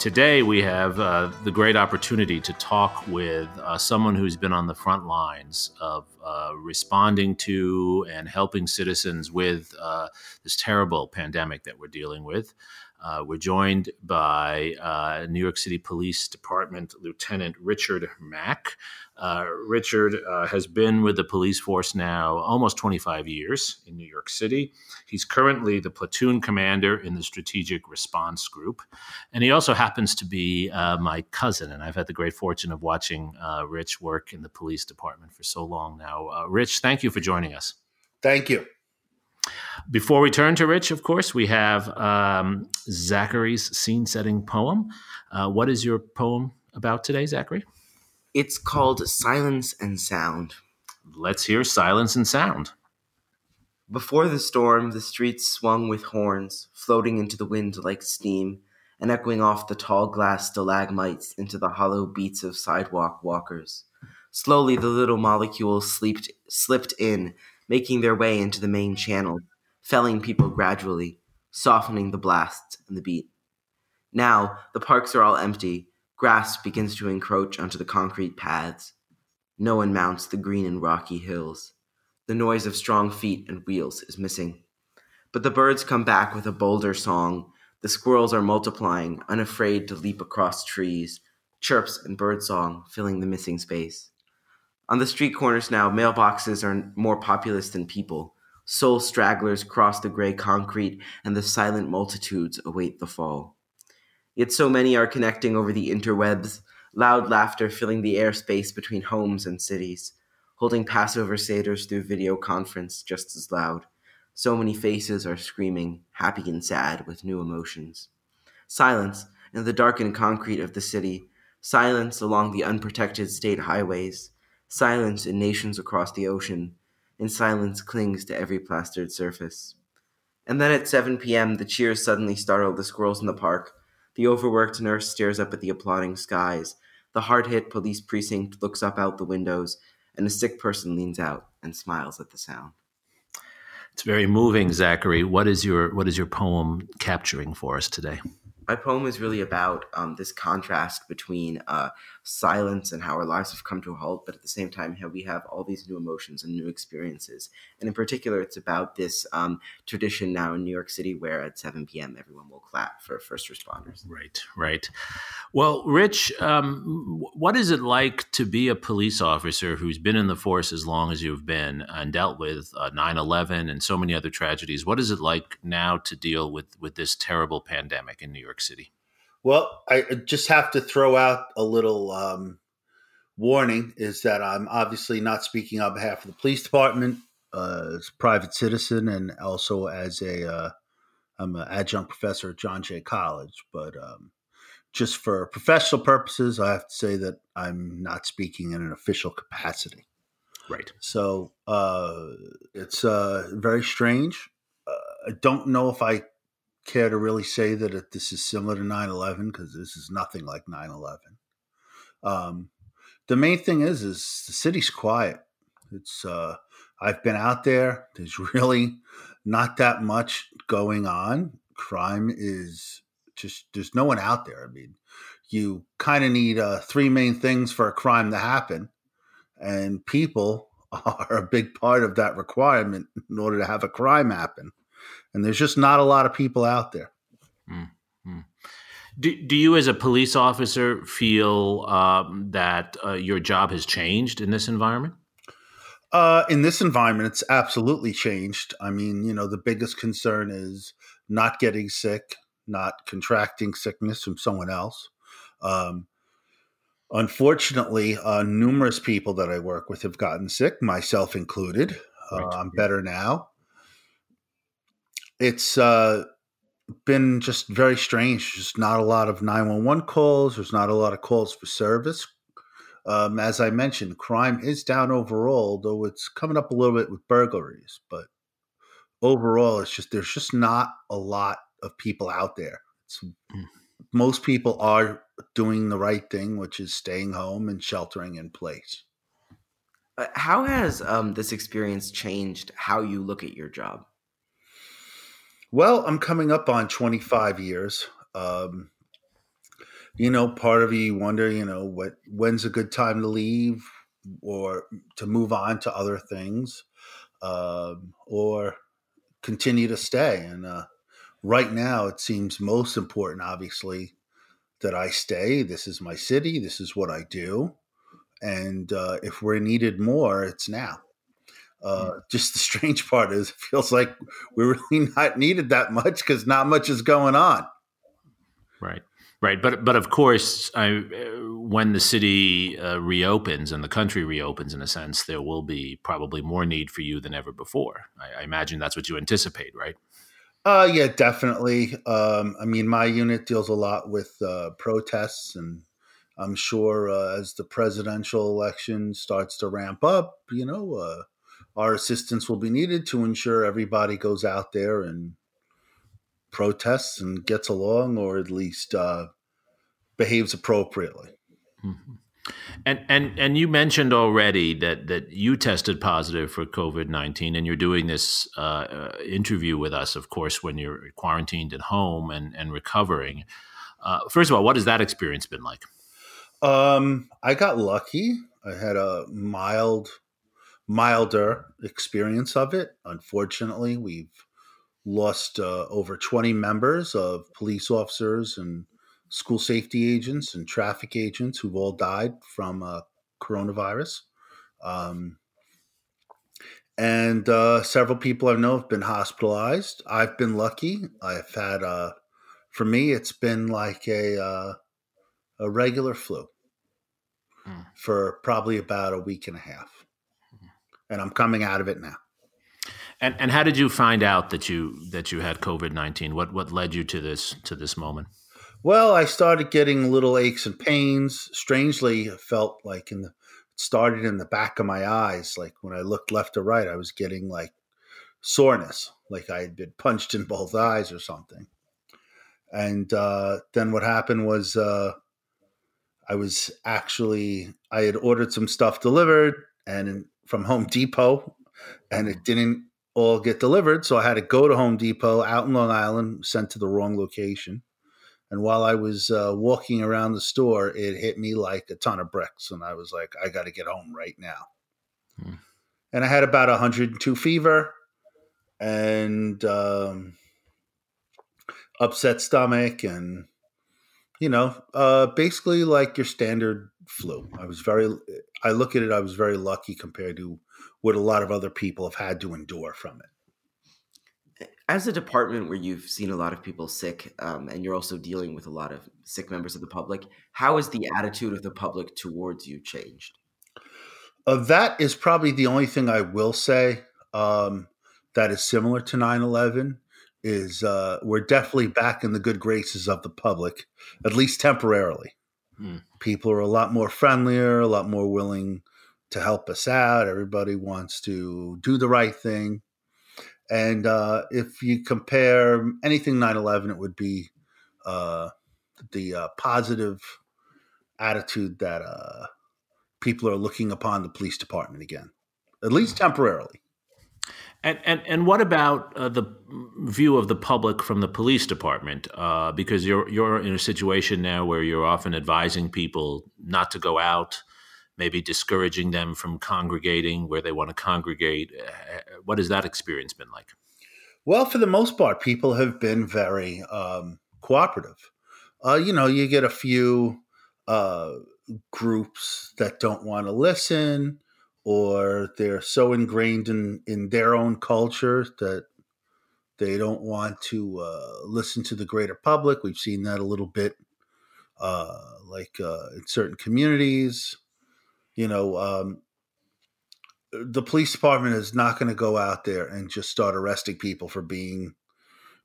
Today, we have uh, the great opportunity to talk with uh, someone who's been on the front lines of uh, responding to and helping citizens with uh, this terrible pandemic that we're dealing with. Uh, we're joined by uh, New York City Police Department Lieutenant Richard Mack. Uh, Richard uh, has been with the police force now almost 25 years in New York City. He's currently the platoon commander in the Strategic Response Group. And he also happens to be uh, my cousin. And I've had the great fortune of watching uh, Rich work in the police department for so long now. Rich, thank you for joining us. Thank you. Before we turn to Rich, of course, we have um, Zachary's scene setting poem. Uh, what is your poem about today, Zachary? It's called Silence and Sound. Let's hear Silence and Sound. Before the storm, the streets swung with horns, floating into the wind like steam, and echoing off the tall glass stalagmites into the hollow beats of sidewalk walkers. Slowly, the little molecules sleeped, slipped in, making their way into the main channel, felling people gradually, softening the blast and the beat. Now, the parks are all empty. Grass begins to encroach onto the concrete paths. No one mounts the green and rocky hills. The noise of strong feet and wheels is missing. But the birds come back with a bolder song. The squirrels are multiplying, unafraid to leap across trees, chirps and birdsong filling the missing space. On the street corners now, mailboxes are more populous than people. Sole stragglers cross the gray concrete, and the silent multitudes await the fall. Yet so many are connecting over the interwebs, loud laughter filling the airspace between homes and cities, holding Passover seders through video conference just as loud. So many faces are screaming, happy and sad, with new emotions. Silence in the darkened concrete of the city, silence along the unprotected state highways, Silence in nations across the ocean, and silence clings to every plastered surface. And then at 7 p.m., the cheers suddenly startle the squirrels in the park. The overworked nurse stares up at the applauding skies. The hard hit police precinct looks up out the windows, and a sick person leans out and smiles at the sound. It's very moving, Zachary. What is your what is your poem capturing for us today? my poem is really about um, this contrast between uh, silence and how our lives have come to a halt, but at the same time, how we have all these new emotions and new experiences. And in particular, it's about this um, tradition now in New York City where at 7 p.m. everyone will clap for first responders. Right, right. Well, Rich, um, what is it like to be a police officer who's been in the force as long as you've been and dealt with uh, 9 uh, 11 and so many other tragedies? What is it like now to deal with, with this terrible pandemic in New York City? Well, I just have to throw out a little um, warning is that I'm obviously not speaking on behalf of the police department uh, as a private citizen and also as a uh, I'm an adjunct professor at John Jay College, but um, just for professional purposes, I have to say that I'm not speaking in an official capacity. Right. So uh, it's uh, very strange. Uh, I don't know if I care to really say that it, this is similar to 9-11 because this is nothing like 9-11 um, the main thing is is the city's quiet. It's uh, i've been out there. There's really not that much going on. Crime is just there's no one out there. I mean you kind of need uh, three main things for a crime to happen and people are a big part of that requirement in order to have a crime happen and there's just not a lot of people out there. Mm-hmm. Do, do you, as a police officer, feel um, that uh, your job has changed in this environment? Uh, in this environment, it's absolutely changed. I mean, you know, the biggest concern is not getting sick, not contracting sickness from someone else. Um, unfortunately, uh, numerous people that I work with have gotten sick, myself included. Right. Uh, I'm better now it's uh, been just very strange. Just not a lot of 911 calls. There's not a lot of calls for service. Um, as I mentioned, crime is down overall, though it's coming up a little bit with burglaries. But overall, it's just there's just not a lot of people out there. Mm. Most people are doing the right thing, which is staying home and sheltering in place. Uh, how has um, this experience changed how you look at your job? Well, I'm coming up on 25 years. Um, you know, part of you wonder, you know, what when's a good time to leave or to move on to other things, um, or continue to stay. And uh, right now, it seems most important, obviously, that I stay. This is my city. This is what I do. And uh, if we're needed more, it's now. Uh, just the strange part is, it feels like we're really not needed that much because not much is going on. Right. Right, but but of course, I, when the city uh, reopens and the country reopens, in a sense, there will be probably more need for you than ever before. I, I imagine that's what you anticipate, right? Uh, yeah, definitely. Um, I mean, my unit deals a lot with uh, protests, and I'm sure uh, as the presidential election starts to ramp up, you know, uh, our assistance will be needed to ensure everybody goes out there and protests and gets along, or at least uh, behaves appropriately. Mm-hmm. And and and you mentioned already that that you tested positive for COVID nineteen, and you're doing this uh, uh, interview with us, of course, when you're quarantined at home and and recovering. Uh, first of all, what has that experience been like? Um, I got lucky. I had a mild, milder experience of it. Unfortunately, we've lost uh, over 20 members of police officers and school safety agents and traffic agents who've all died from uh, coronavirus. Um, and uh, several people I know have been hospitalized. I've been lucky. I've had, uh, for me, it's been like a uh, a regular flu mm. for probably about a week and a half. And I'm coming out of it now. And and how did you find out that you that you had COVID nineteen? What what led you to this to this moment? Well, I started getting little aches and pains. Strangely, it felt like in the it started in the back of my eyes. Like when I looked left or right, I was getting like soreness, like I had been punched in both eyes or something. And uh, then what happened was uh, I was actually I had ordered some stuff delivered and from Home Depot, and it didn't all get delivered. So I had to go to Home Depot out in Long Island, sent to the wrong location. And while I was uh, walking around the store, it hit me like a ton of bricks. And I was like, I got to get home right now. Hmm. And I had about 102 fever and um, upset stomach and, you know, uh, basically like your standard flu. I was very, I look at it, I was very lucky compared to what a lot of other people have had to endure from it. As a department where you've seen a lot of people sick um, and you're also dealing with a lot of sick members of the public how has the attitude of the public towards you changed? Uh, that is probably the only thing i will say um, that is similar to 9-11 is uh, we're definitely back in the good graces of the public at least temporarily hmm. people are a lot more friendlier a lot more willing to help us out everybody wants to do the right thing and uh, if you compare anything 9 11, it would be uh, the uh, positive attitude that uh, people are looking upon the police department again, at least temporarily. And and and what about uh, the view of the public from the police department? Uh, because you're you're in a situation now where you're often advising people not to go out, maybe discouraging them from congregating where they want to congregate. Uh, what has that experience been like? Well, for the most part, people have been very um, cooperative. Uh, you know, you get a few uh, groups that don't want to listen, or they're so ingrained in in their own culture that they don't want to uh, listen to the greater public. We've seen that a little bit, uh, like uh, in certain communities you know, um, the police department is not going to go out there and just start arresting people for being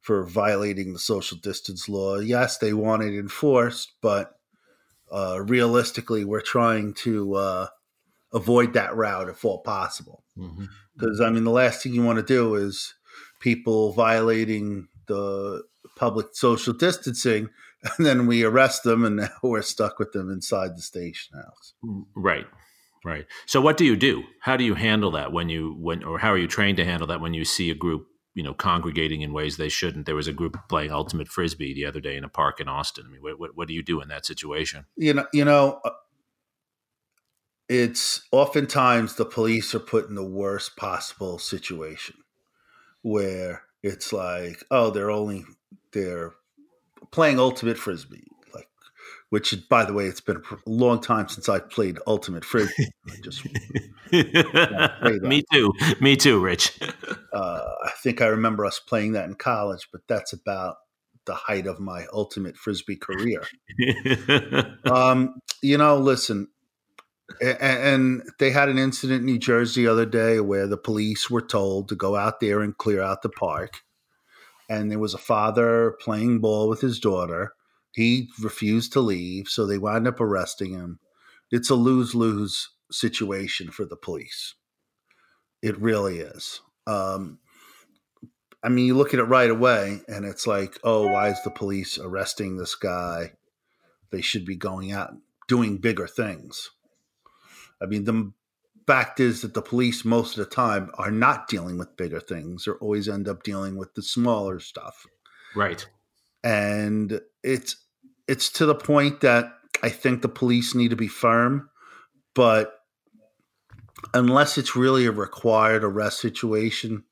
for violating the social distance law. Yes, they want it enforced, but uh, realistically, we're trying to uh, avoid that route if all possible. Because mm-hmm. I mean, the last thing you want to do is people violating the public social distancing, and then we arrest them, and now we're stuck with them inside the station house. Right. Right. So what do you do? How do you handle that when you when or how are you trained to handle that when you see a group, you know, congregating in ways they shouldn't? There was a group playing ultimate frisbee the other day in a park in Austin. I mean, what what, what do you do in that situation? You know, you know, uh, it's oftentimes the police are put in the worst possible situation where it's like, oh, they're only they're playing ultimate frisbee like which by the way, it's been a long time since I played Ultimate Frisbee. just me too, me too, Rich. uh, I think I remember us playing that in college, but that's about the height of my Ultimate Frisbee career. um, you know, listen, and, they had an incident in New Jersey the other day where the police were told to go out there and clear out the park, and there was a father playing ball with his daughter he refused to leave, so they wind up arresting him. It's a lose lose situation for the police. It really is. Um, I mean, you look at it right away, and it's like, oh, why is the police arresting this guy? They should be going out doing bigger things. I mean, the fact is that the police, most of the time, are not dealing with bigger things, or always end up dealing with the smaller stuff. Right. And it's it's to the point that I think the police need to be firm, but unless it's really a required arrest situation,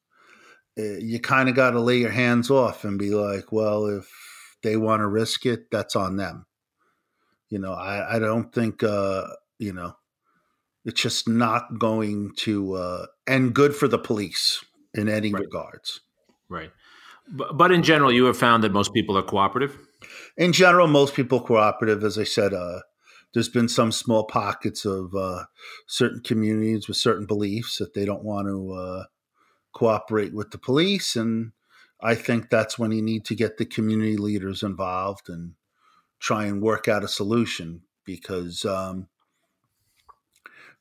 eh, you kind of got to lay your hands off and be like, well, if they want to risk it, that's on them. You know, I, I don't think, uh, you know, it's just not going to uh, end good for the police in any right. regards. Right. But, but in general, you have found that most people are cooperative? in general, most people cooperative. As I said, uh, there's been some small pockets of uh, certain communities with certain beliefs that they don't want to uh, cooperate with the police, and I think that's when you need to get the community leaders involved and try and work out a solution because. Um,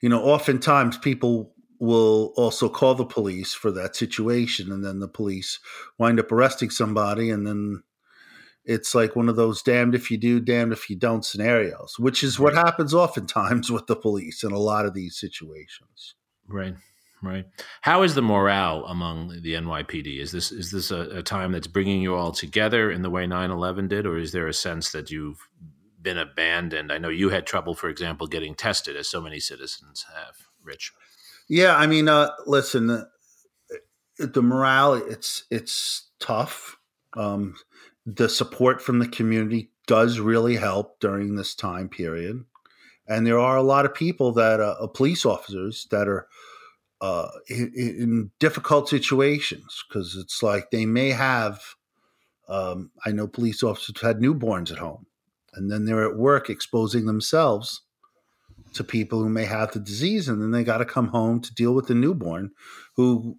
you know, oftentimes people will also call the police for that situation, and then the police wind up arresting somebody, and then it's like one of those damned if you do, damned if you don't scenarios, which is what happens oftentimes with the police in a lot of these situations. Right. Right. How is the morale among the NYPD? Is this is this a, a time that's bringing you all together in the way 9/11 did, or is there a sense that you've been abandoned? I know you had trouble, for example, getting tested, as so many citizens have. Rich. Yeah, I mean, uh, listen, the, the morale it's it's tough. Um, the support from the community does really help during this time period. And there are a lot of people that uh, uh police officers that are uh, in, in, difficult situations because it's like they may have. Um, I know police officers had newborns at home, and then they're at work exposing themselves to people who may have the disease, and then they got to come home to deal with the newborn who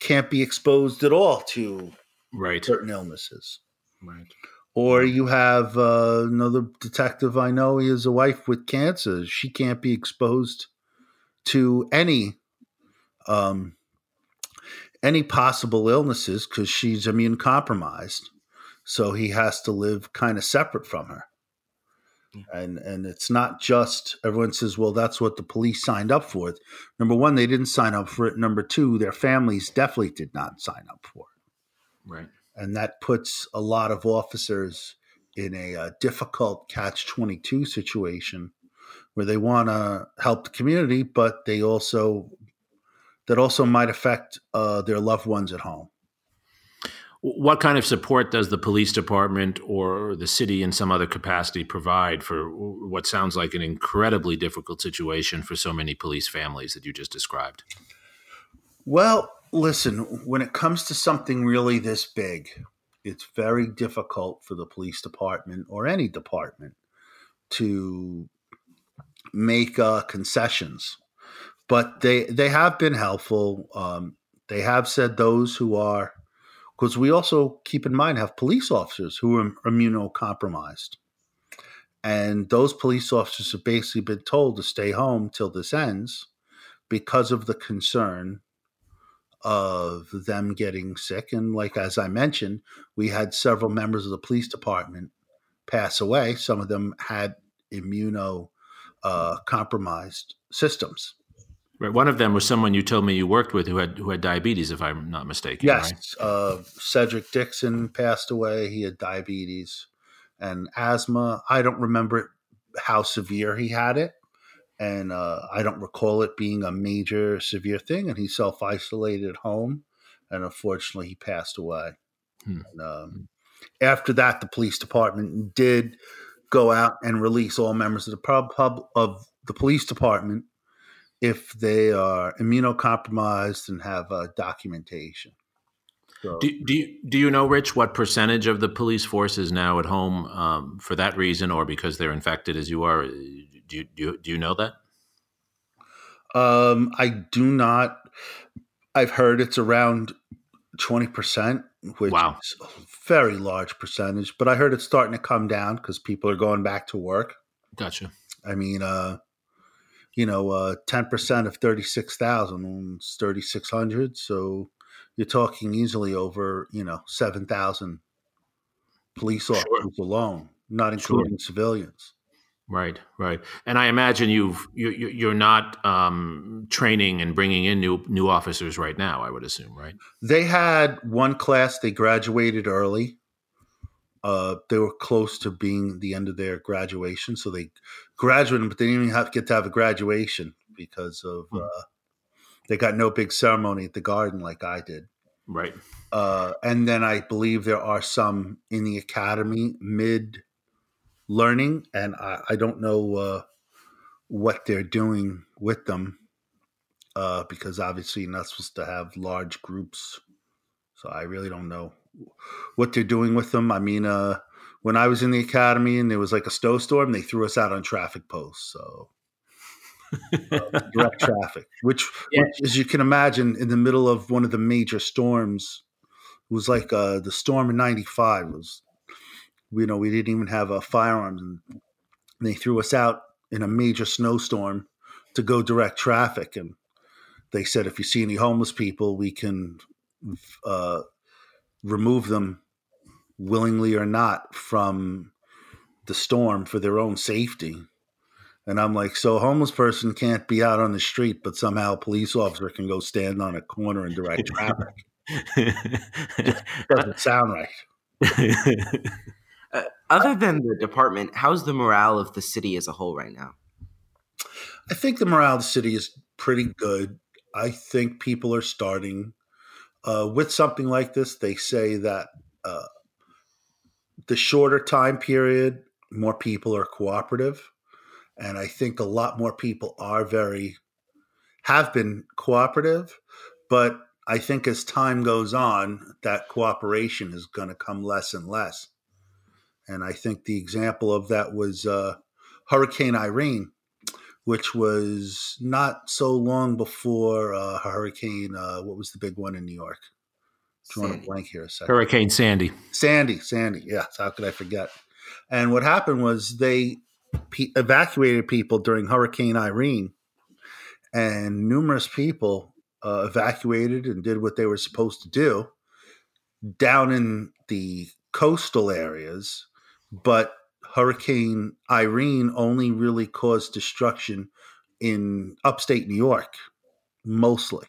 can't be exposed at all to right. certain illnesses. Right. Or you have uh, another detective I know. He has a wife with cancer. She can't be exposed to any um, any possible illnesses because she's immune compromised. So he has to live kind of separate from her. And and it's not just everyone says, well, that's what the police signed up for. Number one, they didn't sign up for it. Number two, their families definitely did not sign up for it. Right and that puts a lot of officers in a, a uh, difficult catch 22 situation where they want to help the community but they also that also might affect uh, their loved ones at home what kind of support does the police department or the city in some other capacity provide for what sounds like an incredibly difficult situation for so many police families that you just described well Listen, when it comes to something really this big, it's very difficult for the police department or any department to make uh, concessions. But they they have been helpful. Um, they have said those who are, because we also keep in mind have police officers who are immunocompromised, and those police officers have basically been told to stay home till this ends because of the concern of them getting sick. And like as I mentioned, we had several members of the police department pass away. Some of them had immuno uh, systems. Right. One of them was someone you told me you worked with who had who had diabetes, if I'm not mistaken. Yes, right? uh, Cedric Dixon passed away. He had diabetes and asthma. I don't remember how severe he had it, and uh, I don't recall it being a major severe thing. And he self isolated at home, and unfortunately, he passed away. Hmm. And, um, after that, the police department did go out and release all members of the pub, pub of the police department if they are immunocompromised and have uh, documentation. So, Do, do you do you know, Rich, what percentage of the police force is now at home um, for that reason, or because they're infected as you are? Do you, do you, do you know that? um, I do not. I've heard it's around twenty percent, which Wow. is a very large percentage. But I heard it's starting to come down because people are going back to work. Gotcha. I mean, uh, you know, uh, ten percent of thirty six thousand is thirty six hundred. So you're talking easily over, you know, seven thousand police Sure. officers alone, not including civilians. Right, right. And I imagine you've you, you- you're not um, training and bringing in new new officers right now. I would assume, right? They had one class; they graduated early. Uh, they were close to being the end of their graduation, so they graduated, but they didn't even have get to have a graduation because of Hmm. uh, they got no big ceremony at the garden like I did. Right. Uh, and then I believe there are some in the academy mid learning, and I, I don't know uh, what they're doing with them uh, because obviously you're not supposed to have large groups. So I really don't know what they're doing with them. I mean, uh, when I was in the academy and there was like a snowstorm, they threw us out on traffic posts. So uh, direct traffic, which, Yeah. which, as you can imagine, in the middle of one of the major storms, it was like uh, the storm in '95 was. You know, we didn't even have uh, firearms, and they threw us out in a major snowstorm to go direct traffic. And they said, if you see any homeless people, we can uh, remove them willingly or not from the storm for their own safety. And I'm like, so a homeless person can't be out on the street, but somehow a police officer can go stand on a corner and direct traffic. Doesn't sound right. Uh, other than the department, how's the morale of the city as a whole right now? I think the morale of the city is pretty good. I think people are starting uh, with something like this. They say that uh, the shorter time period, more people are cooperative, and I think a lot more people are very have been cooperative. But I think as time goes on, that cooperation is going to come less and less. And I think the example of that was uh, Hurricane Irene which was not so long before uh, Hurricane. Uh, what was the big one in New York? Drawing a Sandy. blank here a second. Hurricane Sandy. Sandy, Sandy. Yes, how could I forget? And what happened was they pe- evacuated people during Hurricane Irene, and numerous people uh, evacuated and did what they were supposed to do down in the coastal areas, but Hurricane Irene only really caused destruction in upstate New York, mostly.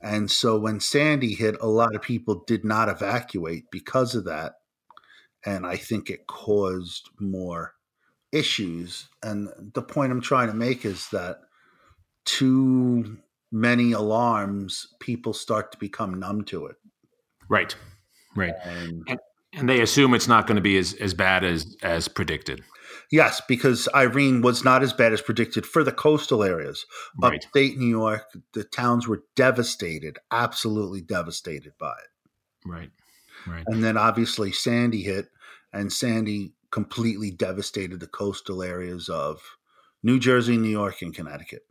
And so when Sandy hit, a lot of people did not evacuate because of that. And I think it caused more issues. And the point I'm trying to make is that too many alarms, people start to become numb to it. Right. Right. And And they assume it's not going to be as, as bad as as predicted. yes, because Irene was not as bad as predicted for the coastal areas. Right. Upstate New York, the towns were devastated, absolutely devastated by it. Right. Right. And then obviously Sandy hit, and Sandy completely devastated the coastal areas of New Jersey, New York, and Connecticut.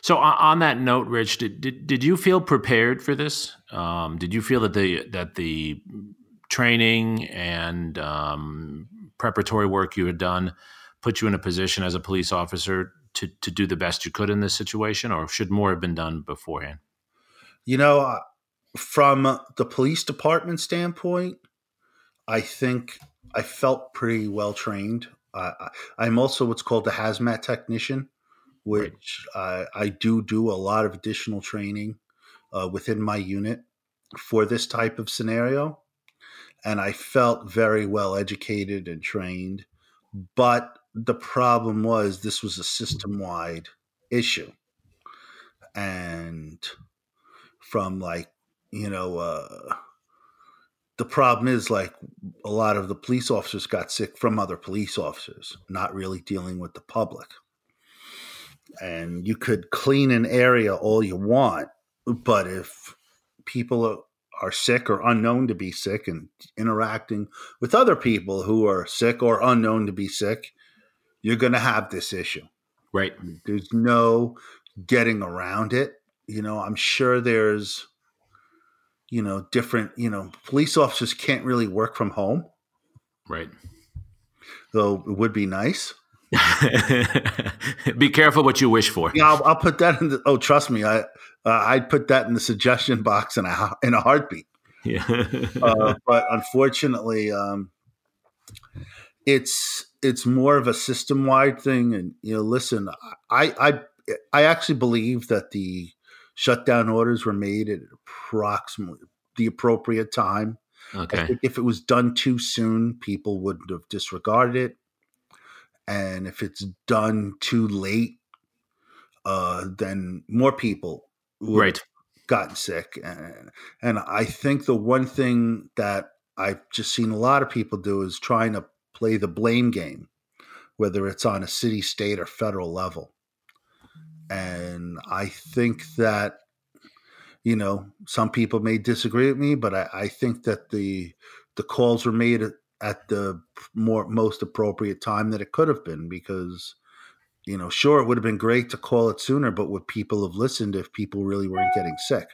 So on, on that note, Rich, did, did did you feel prepared for this? Um, did you feel that the that the training and um, preparatory work you had done put you in a position as a police officer to to do the best you could in this situation, or should more have been done beforehand? You know, uh, from the police department standpoint, I think I felt pretty well trained. Uh, I'm also what's called a hazmat technician, which right. I, I do do a lot of additional training uh, within my unit for this type of scenario. And I felt very well educated and trained. But the problem was this was a system wide issue. And from like, you know, uh, the problem is like a lot of the police officers got sick from other police officers, not really dealing with the public. And you could clean an area all you want, but if people are sick or unknown to be sick and interacting with other people who are sick or unknown to be sick, you're going to have this issue. Right. There's no getting around it. You know, I'm sure there's, you know, different, you know, police officers can't really work from home. Right. Though it would be nice. Be careful what you wish for. Yeah, I'll, I'll put that in the, oh, trust me. I, uh, I'd put that in the suggestion box in a in a heartbeat. Yeah. uh, but unfortunately, um, it's it's more of a system wide thing. And you know, listen, I I I actually believe that the shutdown orders were made at approximately the appropriate time. Okay. if it was done too soon, people would have disregarded it. And if it's done too late, uh, then more people right. gotten sick and, and i think the one thing that i've just seen a lot of people do is trying to play the blame game whether it's on a city state or federal level. And i think that you know some people may disagree with me but i, I think that the the calls were made at, the more most appropriate time that it could have been because you know, sure, it would have been great to call it sooner, but would people have listened if people really weren't getting sick?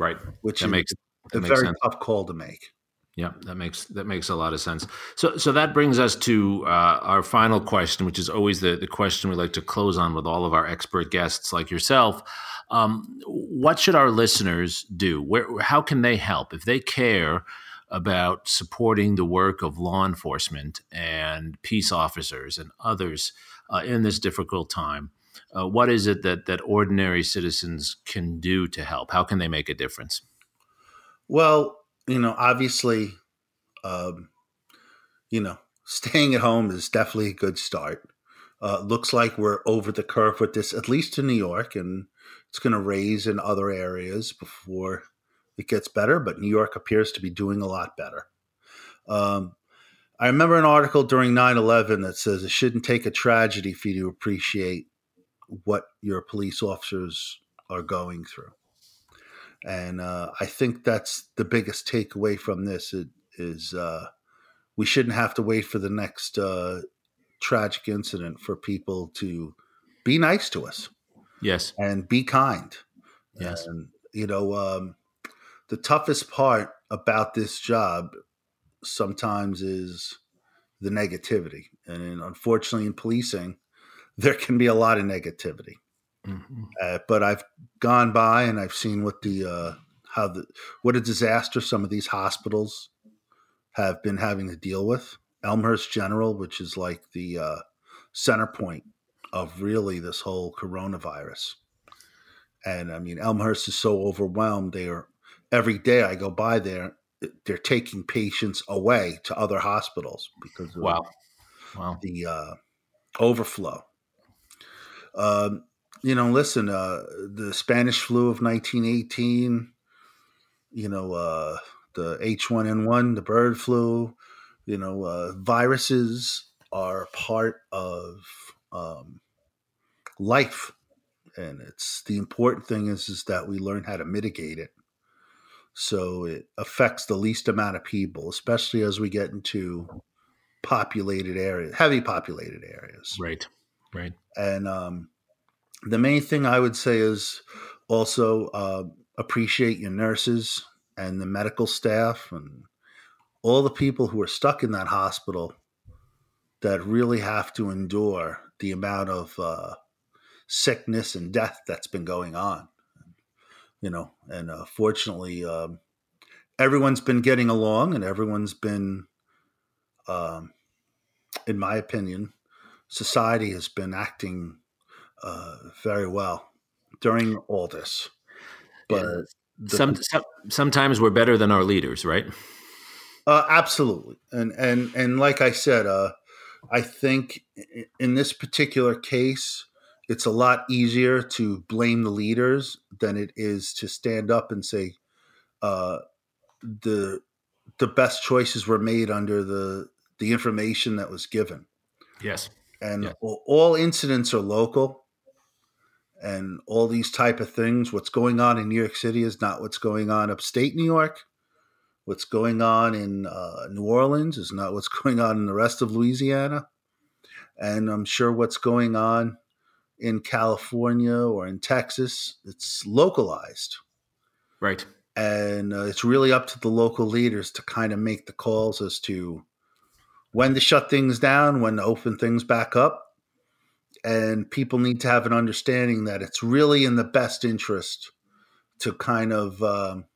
Right. Which that makes a very sense. tough call to make. Yeah, that makes that makes a lot of sense. So, so that brings us to uh, our final question, which is always the the question we like to close on with all of our expert guests like yourself. Um, what should our listeners do? Where, how can they help if they care about supporting the work of law enforcement and peace officers and others uh, in this difficult time. Uh, what is it that that ordinary citizens can do to help? How can they make a difference? Well, you know, obviously, um, you know, staying at home is definitely a good start. Uh, looks like we're over the curve with this, at least in New York, and it's going to raise in other areas before it gets better. But New York appears to be doing a lot better. Um, I remember an article during 9 11 that says it shouldn't take a tragedy for you to appreciate what your police officers are going through. And uh, I think that's the biggest takeaway from this it, is uh, we shouldn't have to wait for the next uh, tragic incident for people to be nice to us. Yes. And be kind. Yes. And, you know, um, the toughest part about this job sometimes is the negativity. And unfortunately, in policing, there can be a lot of negativity. Mm-hmm. Uh, but I've gone by and I've seen what the uh, how the what a disaster some of these hospitals have been having to deal with. Elmhurst General, which is like the uh, center point of really this whole coronavirus. And I mean, Elmhurst is so overwhelmed; they are every day I go by there they're taking patients away to other hospitals because of wow, wow. the uh, overflow. Um, you know, listen, uh, the Spanish flu of 1918, you know, uh, the H1N1, the bird flu, you know, uh, viruses are part of um, life. And it's the important thing is, is that we learn how to mitigate it so it affects the least amount of people, especially as we get into populated areas, heavy populated areas. Right, right. And um, the main thing I would say is also uh, appreciate your nurses and the medical staff and all the people who are stuck in that hospital that really have to endure the amount of uh, sickness and death that's been going on you know, and uh, fortunately, um, everyone's been getting along, and everyone's been, um, in my opinion, society has been acting uh, very well during all this. But Yeah. the- Some, some, sometimes we're better than our leaders, right? Uh, absolutely, and and and like I said, uh, I think in this particular case, it's a lot easier to blame the leaders than it is to stand up and say uh, the the best choices were made under the the information that was given, Yes. and Yeah. all, all incidents are local. And all these type of things, what's going on in New York City is not what's going on upstate New York what's going on in uh, New Orleans is not what's going on in the rest of Louisiana. And I'm sure what's going on in California or in Texas, it's localized. Right. And uh, it's really up to the local leaders to kind of make the calls as to when to shut things down, when to open things back up. And people need to have an understanding that it's really in the best interest to kind of um,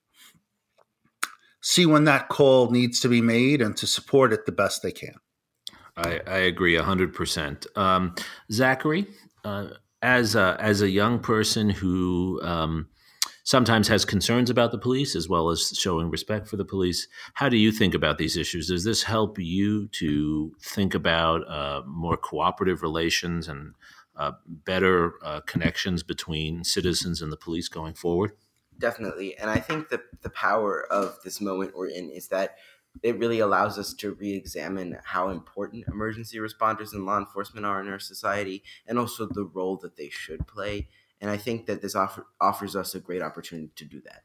see when that call needs to be made and to support it the best they can. I, I agree hundred percent. Um, Zachary, uh, as a, as a young person who um, sometimes has concerns about the police as well as showing respect for the police, how do you think about these issues? Does this help you to think about uh, more cooperative relations and uh, better uh, connections between citizens and the police going forward? Definitely. And I think the, the power of this moment we're in is that it really allows us to re examine how important emergency responders and law enforcement are in our society and also the role that they should play. And I think that this offer, offers us a great opportunity to do that.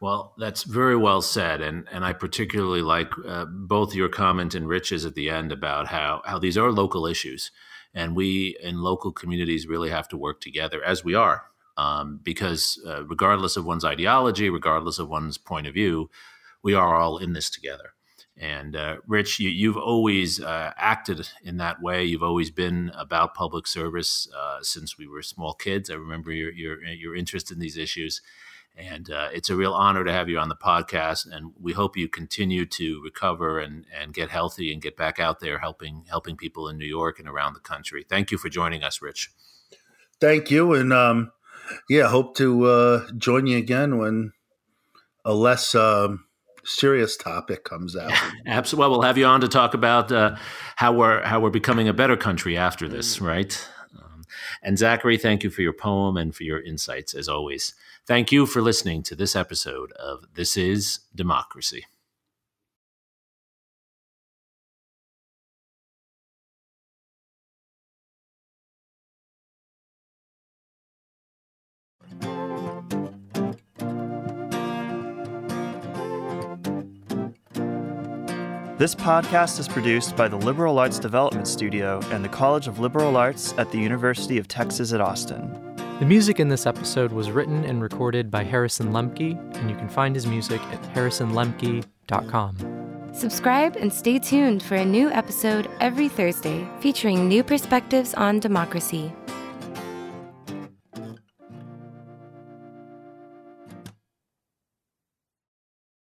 Well, that's very well said, and and I particularly like uh, both your comment and Rich's at the end about how how these are local issues, and we in local communities really have to work together as we are, um, because uh, regardless of one's ideology, regardless of one's point of view, we are all in this together. And uh, Rich, you, you've always uh, acted in that way. You've always been about public service uh, since we were small kids. I remember your your your interest in these issues. And uh, it's a real honor to have you on the podcast. And we hope you continue to recover and, and get healthy and get back out there helping helping people in New York and around the country. Thank you for joining us, Rich. Thank you. And um, yeah, hope to uh, join you again when a less um, serious topic comes out. Absolutely. Well, we'll have you on to talk about uh, how we're how we're becoming a better country after this, right? Um, and Zachary, thank you for your poem and for your insights as always. Thank you for listening to this episode of This Is Democracy. This podcast is produced by the Liberal Arts Development Studio and the College of Liberal Arts at the University of Texas at Austin. The music in this episode was written and recorded by Harrison Lemke, and you can find his music at harrisonlemke.com. Subscribe and stay tuned for a new episode every Thursday featuring new perspectives on democracy.